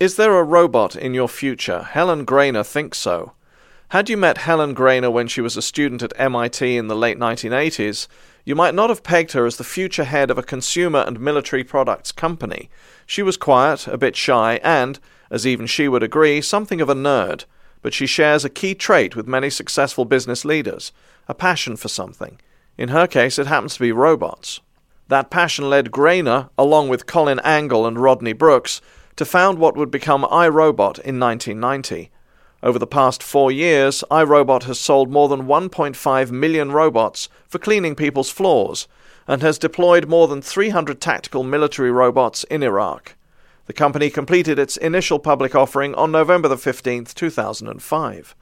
Is there a robot in your future? Helen Greiner thinks so. Had you met Helen Greiner when she was a student at MIT in the late 1980s, you might not have pegged her as the future head of a consumer and military products company. She was quiet, a bit shy, and, as even she would agree, something of a nerd. But she shares a key trait with many successful business leaders a passion for something. In her case, it happens to be robots. That passion led Greiner, along with Colin Angle and Rodney Brooks, to found what would become iRobot in 1990. Over the past four years, iRobot has sold more than 1.5 million robots for cleaning people's floors and has deployed more than 300 tactical military robots in Iraq. The company completed its initial public offering on November 15, 2005.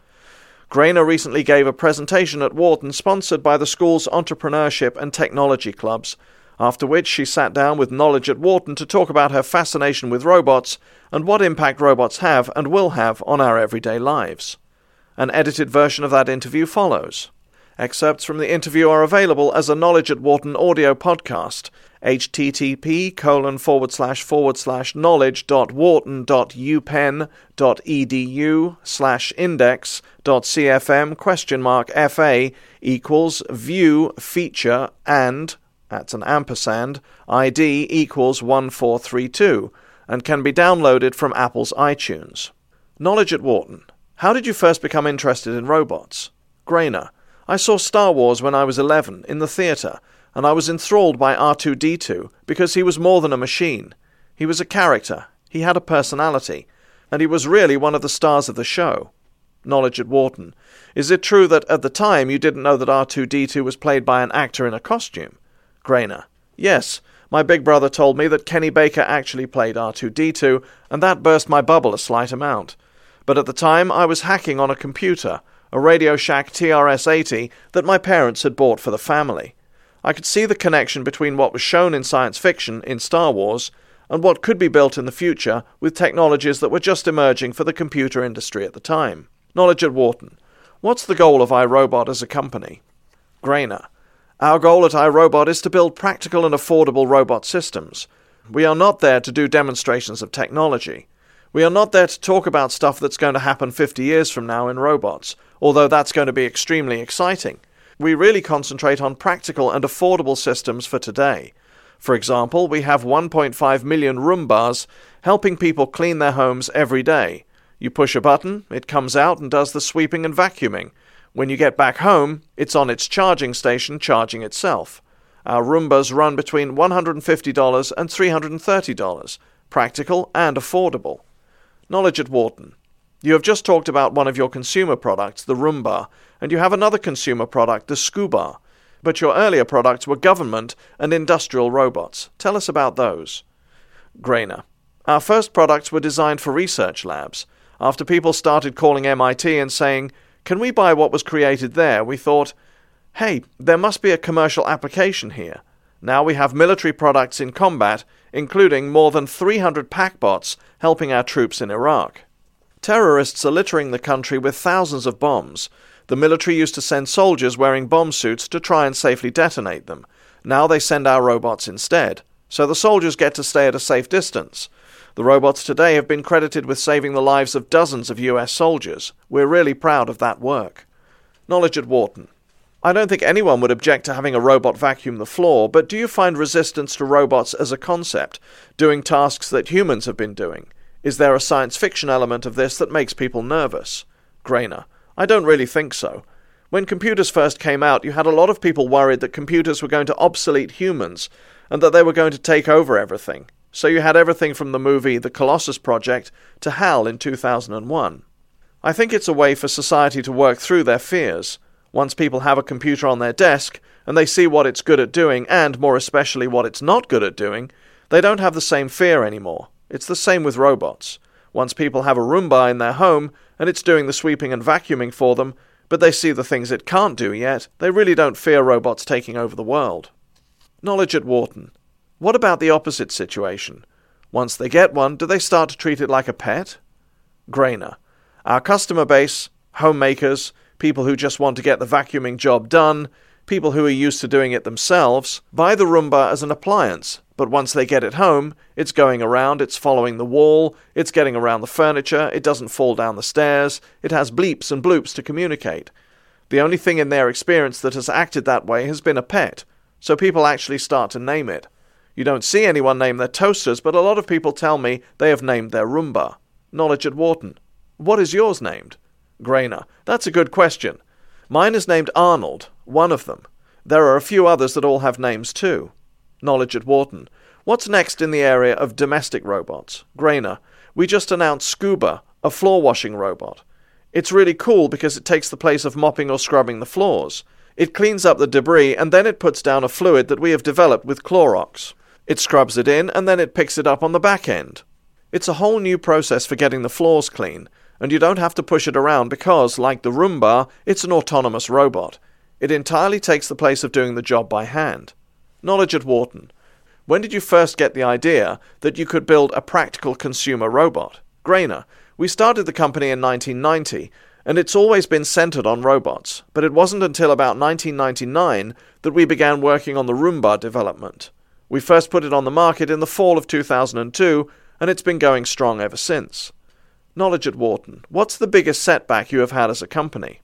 Greiner recently gave a presentation at Wharton sponsored by the school's entrepreneurship and technology clubs after which she sat down with Knowledge at Wharton to talk about her fascination with robots and what impact robots have and will have on our everyday lives. An edited version of that interview follows. Excerpts from the interview are available as a Knowledge at Wharton audio podcast. http colon forward slash forward slash knowledge dot wharton dot upenn dot edu slash index dot cfm question mark fa equals view feature and that's an ampersand, ID equals 1432, and can be downloaded from Apple's iTunes. Knowledge at Wharton. How did you first become interested in robots? Greiner. I saw Star Wars when I was 11 in the theatre, and I was enthralled by R2D2 because he was more than a machine. He was a character, he had a personality, and he was really one of the stars of the show. Knowledge at Wharton. Is it true that at the time you didn't know that R2D2 was played by an actor in a costume? Greiner. Yes, my big brother told me that Kenny Baker actually played R2D2, and that burst my bubble a slight amount. But at the time, I was hacking on a computer, a Radio Shack TRS 80 that my parents had bought for the family. I could see the connection between what was shown in science fiction in Star Wars and what could be built in the future with technologies that were just emerging for the computer industry at the time. Knowledge at Wharton. What's the goal of iRobot as a company? Greiner. Our goal at iRobot is to build practical and affordable robot systems. We are not there to do demonstrations of technology. We are not there to talk about stuff that's going to happen 50 years from now in robots, although that's going to be extremely exciting. We really concentrate on practical and affordable systems for today. For example, we have 1.5 million Roombas helping people clean their homes every day. You push a button, it comes out and does the sweeping and vacuuming. When you get back home, it's on its charging station charging itself. Our Roombas run between $150 and $330, practical and affordable. Knowledge at Wharton. You have just talked about one of your consumer products, the Roomba, and you have another consumer product, the Scooba. But your earlier products were government and industrial robots. Tell us about those. Greiner. Our first products were designed for research labs. After people started calling MIT and saying, can we buy what was created there? We thought, hey, there must be a commercial application here. Now we have military products in combat, including more than 300 packbots helping our troops in Iraq. Terrorists are littering the country with thousands of bombs. The military used to send soldiers wearing bomb suits to try and safely detonate them. Now they send our robots instead. So the soldiers get to stay at a safe distance. The robots today have been credited with saving the lives of dozens of US soldiers. We're really proud of that work. Knowledge at Wharton. I don't think anyone would object to having a robot vacuum the floor, but do you find resistance to robots as a concept, doing tasks that humans have been doing? Is there a science fiction element of this that makes people nervous? Greiner. I don't really think so. When computers first came out, you had a lot of people worried that computers were going to obsolete humans and that they were going to take over everything. So you had everything from the movie The Colossus Project to HAL in 2001. I think it's a way for society to work through their fears. Once people have a computer on their desk and they see what it's good at doing and, more especially, what it's not good at doing, they don't have the same fear anymore. It's the same with robots. Once people have a Roomba in their home and it's doing the sweeping and vacuuming for them, but they see the things it can't do yet, they really don't fear robots taking over the world. Knowledge at Wharton. What about the opposite situation? Once they get one, do they start to treat it like a pet? Greiner. Our customer base, homemakers, people who just want to get the vacuuming job done, people who are used to doing it themselves, buy the Roomba as an appliance, But once they get it home, it's going around, it's following the wall, it's getting around the furniture, it doesn't fall down the stairs, it has bleeps and bloops to communicate. The only thing in their experience that has acted that way has been a pet, so people actually start to name it. You don't see anyone name their toasters, but a lot of people tell me they have named their Roomba. Knowledge at Wharton. What is yours named? Greiner. That's a good question. Mine is named Arnold, one of them. There are a few others that all have names too. Knowledge at Wharton. What's next in the area of domestic robots? Greiner. We just announced Scooba, a floor washing robot. It's really cool because it takes the place of mopping or scrubbing the floors. It cleans up the debris and then it puts down a fluid that we have developed with Clorox. It scrubs it in and then it picks it up on the back end. It's a whole new process for getting the floors clean, and you don't have to push it around because, like the Roomba, it's an autonomous robot. It entirely takes the place of doing the job by hand. Knowledge at Wharton. When did you first get the idea that you could build a practical consumer robot? Greiner. We started the company in 1990, and it's always been centered on robots, but it wasn't until about 1999 that we began working on the Roomba development. We first put it on the market in the fall of 2002, and it's been going strong ever since. Knowledge at Wharton. What's the biggest setback you have had as a company?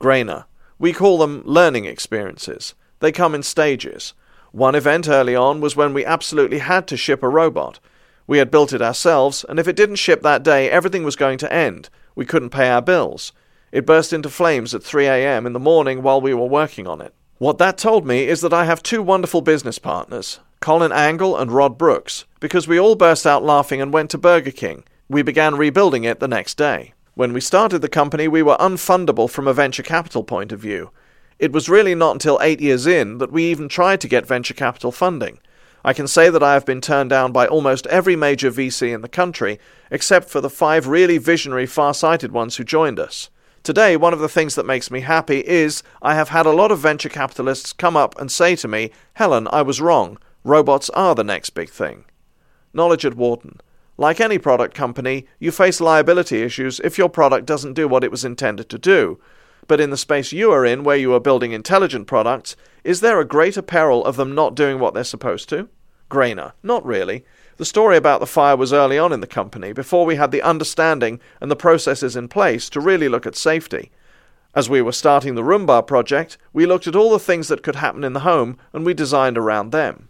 Greiner. We call them learning experiences. They come in stages. One event early on was when we absolutely had to ship a robot. We had built it ourselves, and if it didn't ship that day, everything was going to end. We couldn't pay our bills. It burst into flames at 3 a.m. in the morning while we were working on it. What that told me is that I have two wonderful business partners, Colin Angle and Rod Brooks, because we all burst out laughing and went to Burger King. We began rebuilding it the next day. When we started the company, we were unfundable from a venture capital point of view. It was really not until eight years in that we even tried to get venture capital funding. I can say that I have been turned down by almost every major VC in the country, except for the five really visionary, far sighted ones who joined us. Today, one of the things that makes me happy is I have had a lot of venture capitalists come up and say to me, Helen, I was wrong. Robots are the next big thing. Knowledge at Wharton. Like any product company, you face liability issues if your product doesn't do what it was intended to do. But in the space you are in, where you are building intelligent products, is there a greater peril of them not doing what they're supposed to? Greiner. Not really. The story about the fire was early on in the company, before we had the understanding and the processes in place to really look at safety. As we were starting the Roomba project, we looked at all the things that could happen in the home and we designed around them.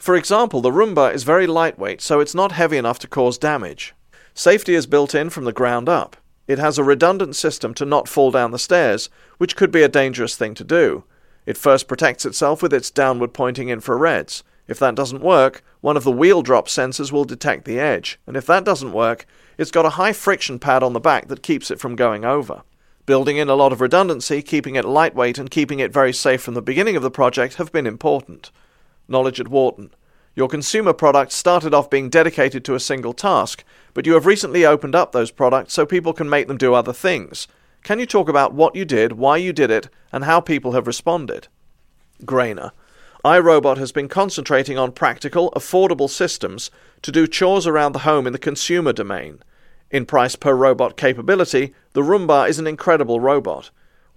For example, the Roomba is very lightweight, so it's not heavy enough to cause damage. Safety is built in from the ground up. It has a redundant system to not fall down the stairs, which could be a dangerous thing to do. It first protects itself with its downward pointing infrareds. If that doesn't work, one of the wheel drop sensors will detect the edge, and if that doesn't work, it's got a high friction pad on the back that keeps it from going over. Building in a lot of redundancy, keeping it lightweight, and keeping it very safe from the beginning of the project have been important knowledge at Wharton. Your consumer products started off being dedicated to a single task, but you have recently opened up those products so people can make them do other things. Can you talk about what you did, why you did it, and how people have responded? Greiner. iRobot has been concentrating on practical, affordable systems to do chores around the home in the consumer domain. In price per robot capability, the Roomba is an incredible robot.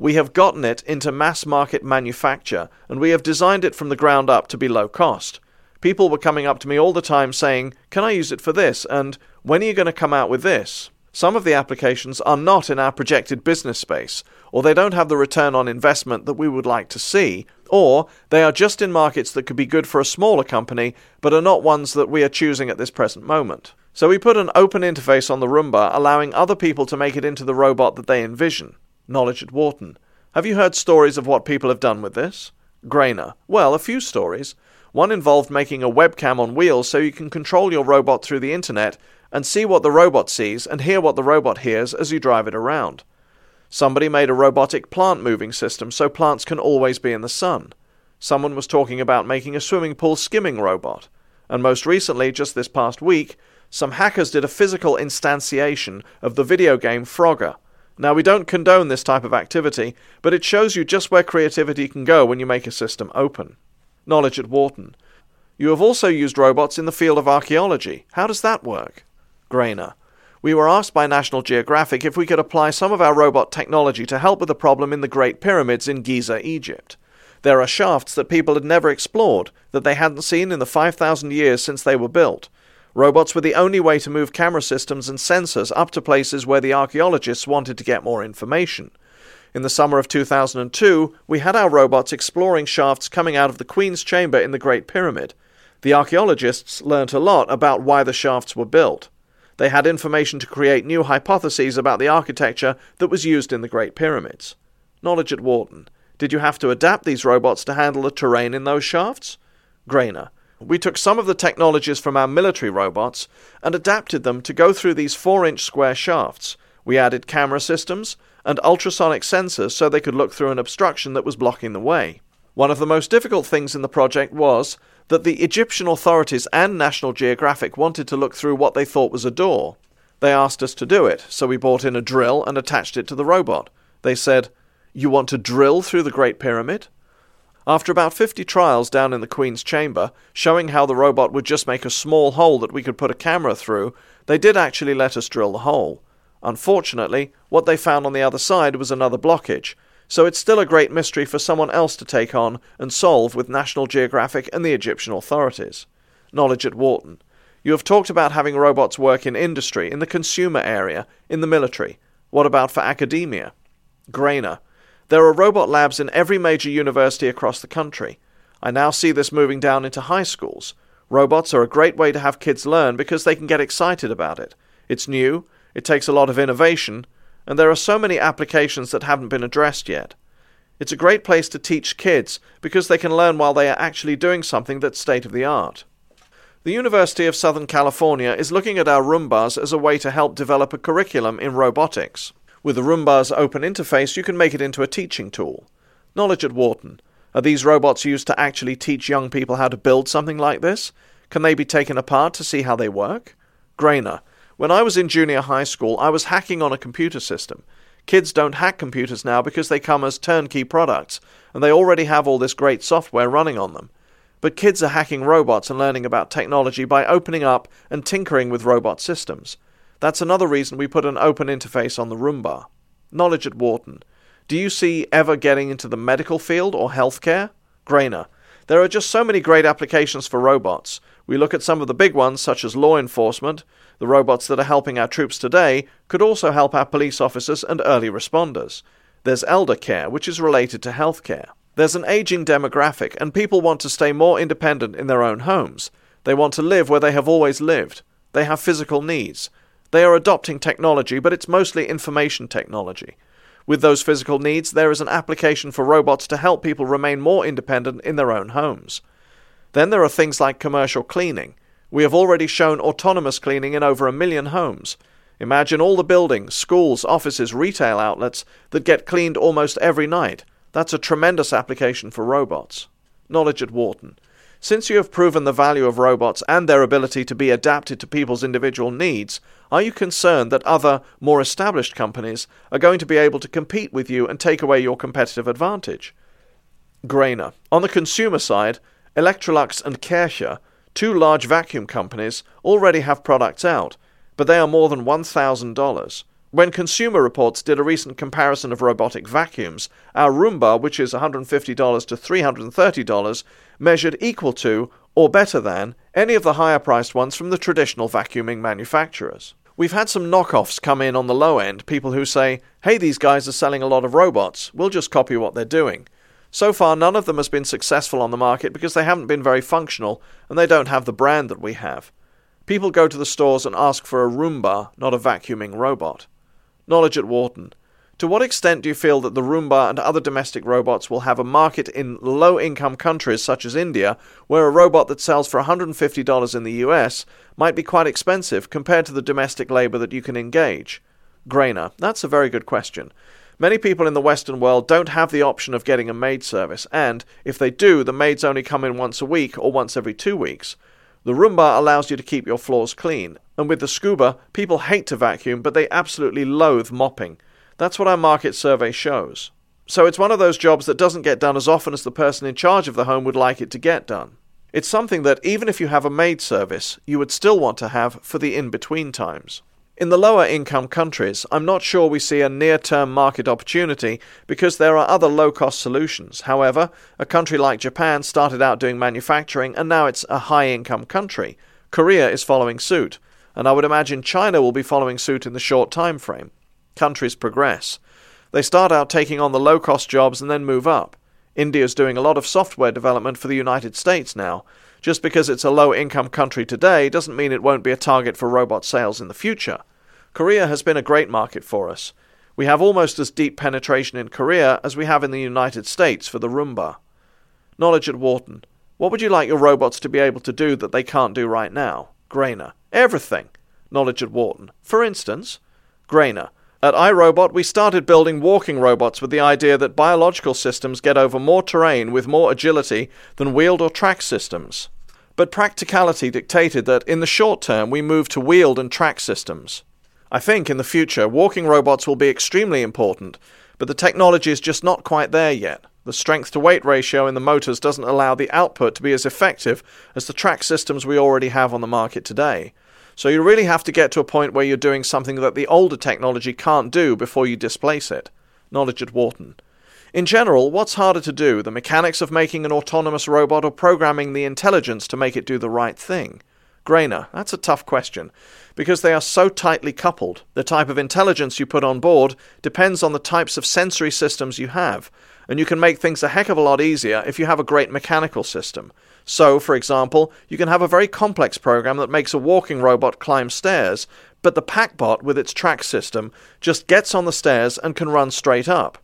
We have gotten it into mass market manufacture, and we have designed it from the ground up to be low cost. People were coming up to me all the time saying, Can I use it for this? and When are you going to come out with this? Some of the applications are not in our projected business space, or they don't have the return on investment that we would like to see, or they are just in markets that could be good for a smaller company, but are not ones that we are choosing at this present moment. So we put an open interface on the Roomba, allowing other people to make it into the robot that they envision. Knowledge at Wharton. Have you heard stories of what people have done with this? Greiner. Well, a few stories. One involved making a webcam on wheels so you can control your robot through the internet and see what the robot sees and hear what the robot hears as you drive it around. Somebody made a robotic plant moving system so plants can always be in the sun. Someone was talking about making a swimming pool skimming robot. And most recently, just this past week, some hackers did a physical instantiation of the video game Frogger now, we don't condone this type of activity, but it shows you just where creativity can go when you make a system open. Knowledge at Wharton. You have also used robots in the field of archaeology. How does that work? Greiner. We were asked by National Geographic if we could apply some of our robot technology to help with the problem in the Great Pyramids in Giza, Egypt. There are shafts that people had never explored, that they hadn't seen in the 5,000 years since they were built. Robots were the only way to move camera systems and sensors up to places where the archaeologists wanted to get more information. In the summer of 2002, we had our robots exploring shafts coming out of the Queen's Chamber in the Great Pyramid. The archaeologists learnt a lot about why the shafts were built. They had information to create new hypotheses about the architecture that was used in the Great Pyramids. Knowledge at Wharton. Did you have to adapt these robots to handle the terrain in those shafts? Greiner. We took some of the technologies from our military robots and adapted them to go through these 4 inch square shafts. We added camera systems, and ultrasonic sensors so they could look through an obstruction that was blocking the way. One of the most difficult things in the project was that the Egyptian authorities and National Geographic wanted to look through what they thought was a door. They asked us to do it, so we bought in a drill and attached it to the robot. They said, You want to drill through the Great Pyramid? After about 50 trials down in the Queen's chamber, showing how the robot would just make a small hole that we could put a camera through, they did actually let us drill the hole. Unfortunately, what they found on the other side was another blockage, so it's still a great mystery for someone else to take on and solve with National Geographic and the Egyptian authorities. Knowledge at Wharton. You have talked about having robots work in industry, in the consumer area, in the military. What about for academia? Greiner. There are robot labs in every major university across the country. I now see this moving down into high schools. Robots are a great way to have kids learn because they can get excited about it. It's new, it takes a lot of innovation, and there are so many applications that haven't been addressed yet. It's a great place to teach kids because they can learn while they are actually doing something that's state of the art. The University of Southern California is looking at our Roombas as a way to help develop a curriculum in robotics. With the Roomba's open interface, you can make it into a teaching tool. Knowledge at Wharton. Are these robots used to actually teach young people how to build something like this? Can they be taken apart to see how they work? Greiner. When I was in junior high school, I was hacking on a computer system. Kids don't hack computers now because they come as turnkey products, and they already have all this great software running on them. But kids are hacking robots and learning about technology by opening up and tinkering with robot systems. That's another reason we put an open interface on the Roomba. Knowledge at Wharton. Do you see ever getting into the medical field or healthcare? Greiner. There are just so many great applications for robots. We look at some of the big ones, such as law enforcement. The robots that are helping our troops today could also help our police officers and early responders. There's elder care, which is related to healthcare. There's an aging demographic, and people want to stay more independent in their own homes. They want to live where they have always lived. They have physical needs. They are adopting technology, but it's mostly information technology. With those physical needs, there is an application for robots to help people remain more independent in their own homes. Then there are things like commercial cleaning. We have already shown autonomous cleaning in over a million homes. Imagine all the buildings, schools, offices, retail outlets that get cleaned almost every night. That's a tremendous application for robots. Knowledge at Wharton. Since you have proven the value of robots and their ability to be adapted to people's individual needs, are you concerned that other, more established companies are going to be able to compete with you and take away your competitive advantage? Greiner. On the consumer side, Electrolux and Kärcher, two large vacuum companies, already have products out, but they are more than $1,000. When Consumer Reports did a recent comparison of robotic vacuums, our Roomba, which is $150 to $330, measured equal to, or better than, any of the higher priced ones from the traditional vacuuming manufacturers. We've had some knockoffs come in on the low end, people who say, hey, these guys are selling a lot of robots, we'll just copy what they're doing. So far, none of them has been successful on the market because they haven't been very functional and they don't have the brand that we have. People go to the stores and ask for a Roomba, not a vacuuming robot. Knowledge at Wharton. To what extent do you feel that the Roomba and other domestic robots will have a market in low income countries such as India, where a robot that sells for $150 in the US might be quite expensive compared to the domestic labor that you can engage? Greiner. That's a very good question. Many people in the Western world don't have the option of getting a maid service, and if they do, the maids only come in once a week or once every two weeks. The Roomba allows you to keep your floors clean, and with the Scooba, people hate to vacuum, but they absolutely loathe mopping. That's what our market survey shows. So it's one of those jobs that doesn't get done as often as the person in charge of the home would like it to get done. It's something that, even if you have a maid service, you would still want to have for the in between times. In the lower income countries, I'm not sure we see a near term market opportunity because there are other low cost solutions. However, a country like Japan started out doing manufacturing and now it's a high income country. Korea is following suit, and I would imagine China will be following suit in the short time frame. Countries progress. They start out taking on the low cost jobs and then move up. India's doing a lot of software development for the United States now. Just because it's a low income country today doesn't mean it won't be a target for robot sales in the future. Korea has been a great market for us. We have almost as deep penetration in Korea as we have in the United States for the Roomba. Knowledge at Wharton. What would you like your robots to be able to do that they can't do right now? Greiner. Everything. Knowledge at Wharton. For instance, Greiner. At iRobot, we started building walking robots with the idea that biological systems get over more terrain with more agility than wheeled or track systems. But practicality dictated that in the short term we move to wheeled and track systems. I think in the future walking robots will be extremely important, but the technology is just not quite there yet. The strength to weight ratio in the motors doesn't allow the output to be as effective as the track systems we already have on the market today. So you really have to get to a point where you're doing something that the older technology can't do before you displace it. Knowledge at Wharton. In general, what's harder to do, the mechanics of making an autonomous robot or programming the intelligence to make it do the right thing? Greiner, that's a tough question, because they are so tightly coupled. The type of intelligence you put on board depends on the types of sensory systems you have, and you can make things a heck of a lot easier if you have a great mechanical system. So, for example, you can have a very complex program that makes a walking robot climb stairs, but the Packbot with its track system just gets on the stairs and can run straight up.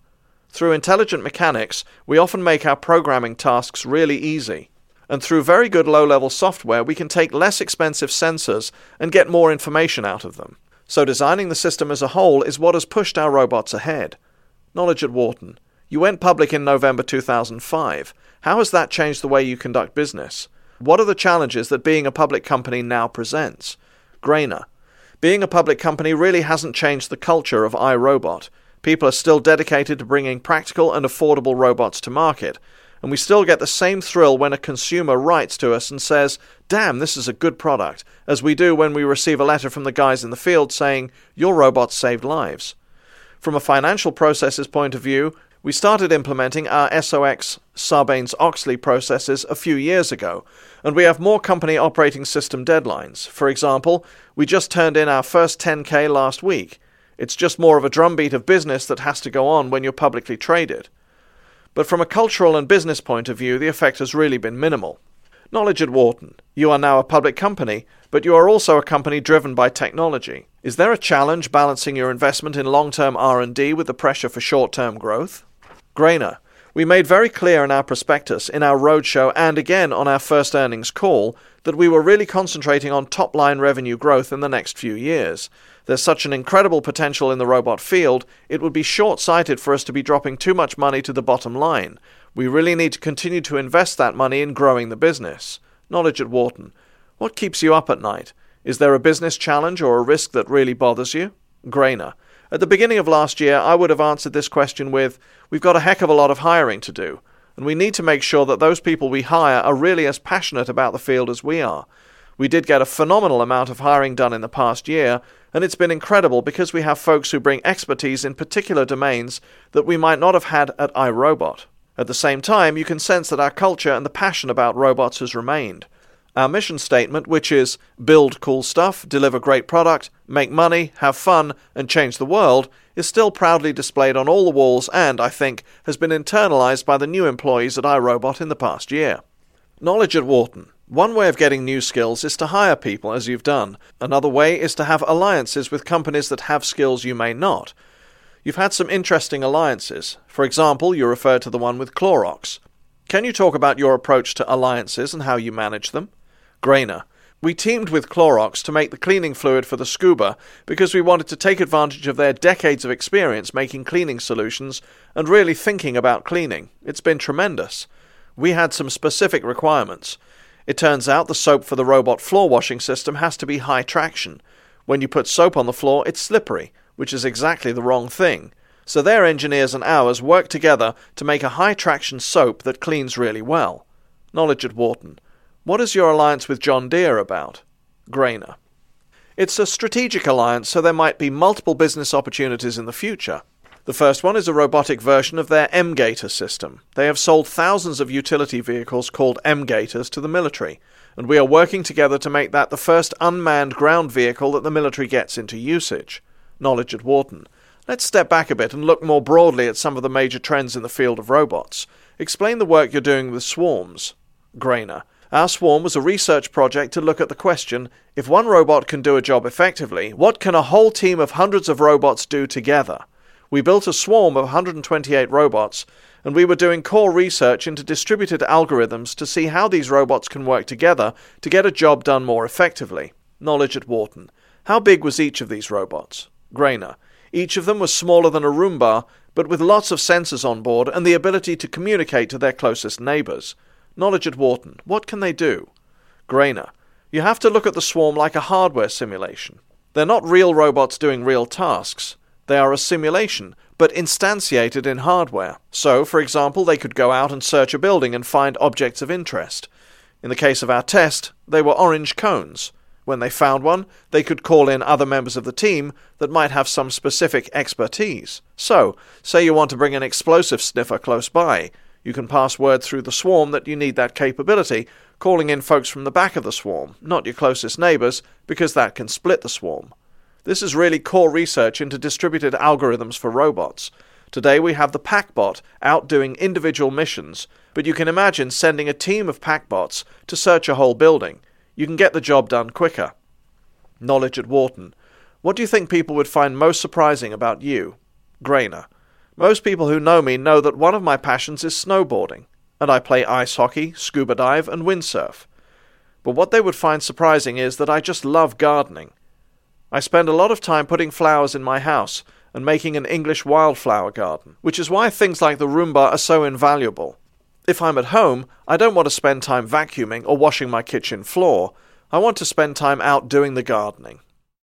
Through intelligent mechanics, we often make our programming tasks really easy. And through very good low level software, we can take less expensive sensors and get more information out of them. So, designing the system as a whole is what has pushed our robots ahead. Knowledge at Wharton. You went public in November 2005. How has that changed the way you conduct business? What are the challenges that being a public company now presents? Greiner. Being a public company really hasn't changed the culture of iRobot. People are still dedicated to bringing practical and affordable robots to market, and we still get the same thrill when a consumer writes to us and says, Damn, this is a good product, as we do when we receive a letter from the guys in the field saying, Your robot saved lives. From a financial processes point of view, we started implementing our SOX Sarbanes Oxley processes a few years ago, and we have more company operating system deadlines. For example, we just turned in our first 10K last week. It's just more of a drumbeat of business that has to go on when you're publicly traded. But from a cultural and business point of view, the effect has really been minimal. Knowledge at Wharton. You are now a public company, but you are also a company driven by technology. Is there a challenge balancing your investment in long-term R&D with the pressure for short-term growth? Greiner. We made very clear in our prospectus, in our roadshow, and again on our first earnings call that we were really concentrating on top line revenue growth in the next few years. There's such an incredible potential in the robot field, it would be short sighted for us to be dropping too much money to the bottom line. We really need to continue to invest that money in growing the business. Knowledge at Wharton. What keeps you up at night? Is there a business challenge or a risk that really bothers you? Greiner. At the beginning of last year, I would have answered this question with We've got a heck of a lot of hiring to do, and we need to make sure that those people we hire are really as passionate about the field as we are. We did get a phenomenal amount of hiring done in the past year, and it's been incredible because we have folks who bring expertise in particular domains that we might not have had at iRobot. At the same time, you can sense that our culture and the passion about robots has remained. Our mission statement, which is build cool stuff, deliver great product, make money, have fun, and change the world, is still proudly displayed on all the walls and, I think, has been internalized by the new employees at iRobot in the past year. Knowledge at Wharton. One way of getting new skills is to hire people, as you've done. Another way is to have alliances with companies that have skills you may not. You've had some interesting alliances. For example, you referred to the one with Clorox. Can you talk about your approach to alliances and how you manage them? Greiner. We teamed with Clorox to make the cleaning fluid for the Scooba because we wanted to take advantage of their decades of experience making cleaning solutions and really thinking about cleaning. It's been tremendous. We had some specific requirements. It turns out the soap for the robot floor washing system has to be high traction. When you put soap on the floor, it's slippery, which is exactly the wrong thing. So their engineers and ours worked together to make a high traction soap that cleans really well. Knowledge at Wharton. What is your alliance with John Deere about? Greiner. It's a strategic alliance, so there might be multiple business opportunities in the future. The first one is a robotic version of their M-Gator system. They have sold thousands of utility vehicles called M-Gators to the military, and we are working together to make that the first unmanned ground vehicle that the military gets into usage. Knowledge at Wharton. Let's step back a bit and look more broadly at some of the major trends in the field of robots. Explain the work you're doing with swarms. Greiner. Our swarm was a research project to look at the question if one robot can do a job effectively, what can a whole team of hundreds of robots do together? We built a swarm of 128 robots, and we were doing core research into distributed algorithms to see how these robots can work together to get a job done more effectively. Knowledge at Wharton. How big was each of these robots? Greiner. Each of them was smaller than a Roomba, but with lots of sensors on board and the ability to communicate to their closest neighbours. Knowledge at Wharton. What can they do? Greiner. You have to look at the swarm like a hardware simulation. They're not real robots doing real tasks. They are a simulation, but instantiated in hardware. So, for example, they could go out and search a building and find objects of interest. In the case of our test, they were orange cones. When they found one, they could call in other members of the team that might have some specific expertise. So, say you want to bring an explosive sniffer close by. You can pass word through the swarm that you need that capability, calling in folks from the back of the swarm, not your closest neighbours, because that can split the swarm. This is really core research into distributed algorithms for robots. Today we have the Packbot out doing individual missions, but you can imagine sending a team of Packbots to search a whole building. You can get the job done quicker. Knowledge at Wharton. What do you think people would find most surprising about you? Greiner. Most people who know me know that one of my passions is snowboarding, and I play ice hockey, scuba dive, and windsurf. But what they would find surprising is that I just love gardening. I spend a lot of time putting flowers in my house and making an English wildflower garden, which is why things like the Roomba are so invaluable. If I'm at home, I don't want to spend time vacuuming or washing my kitchen floor. I want to spend time out doing the gardening.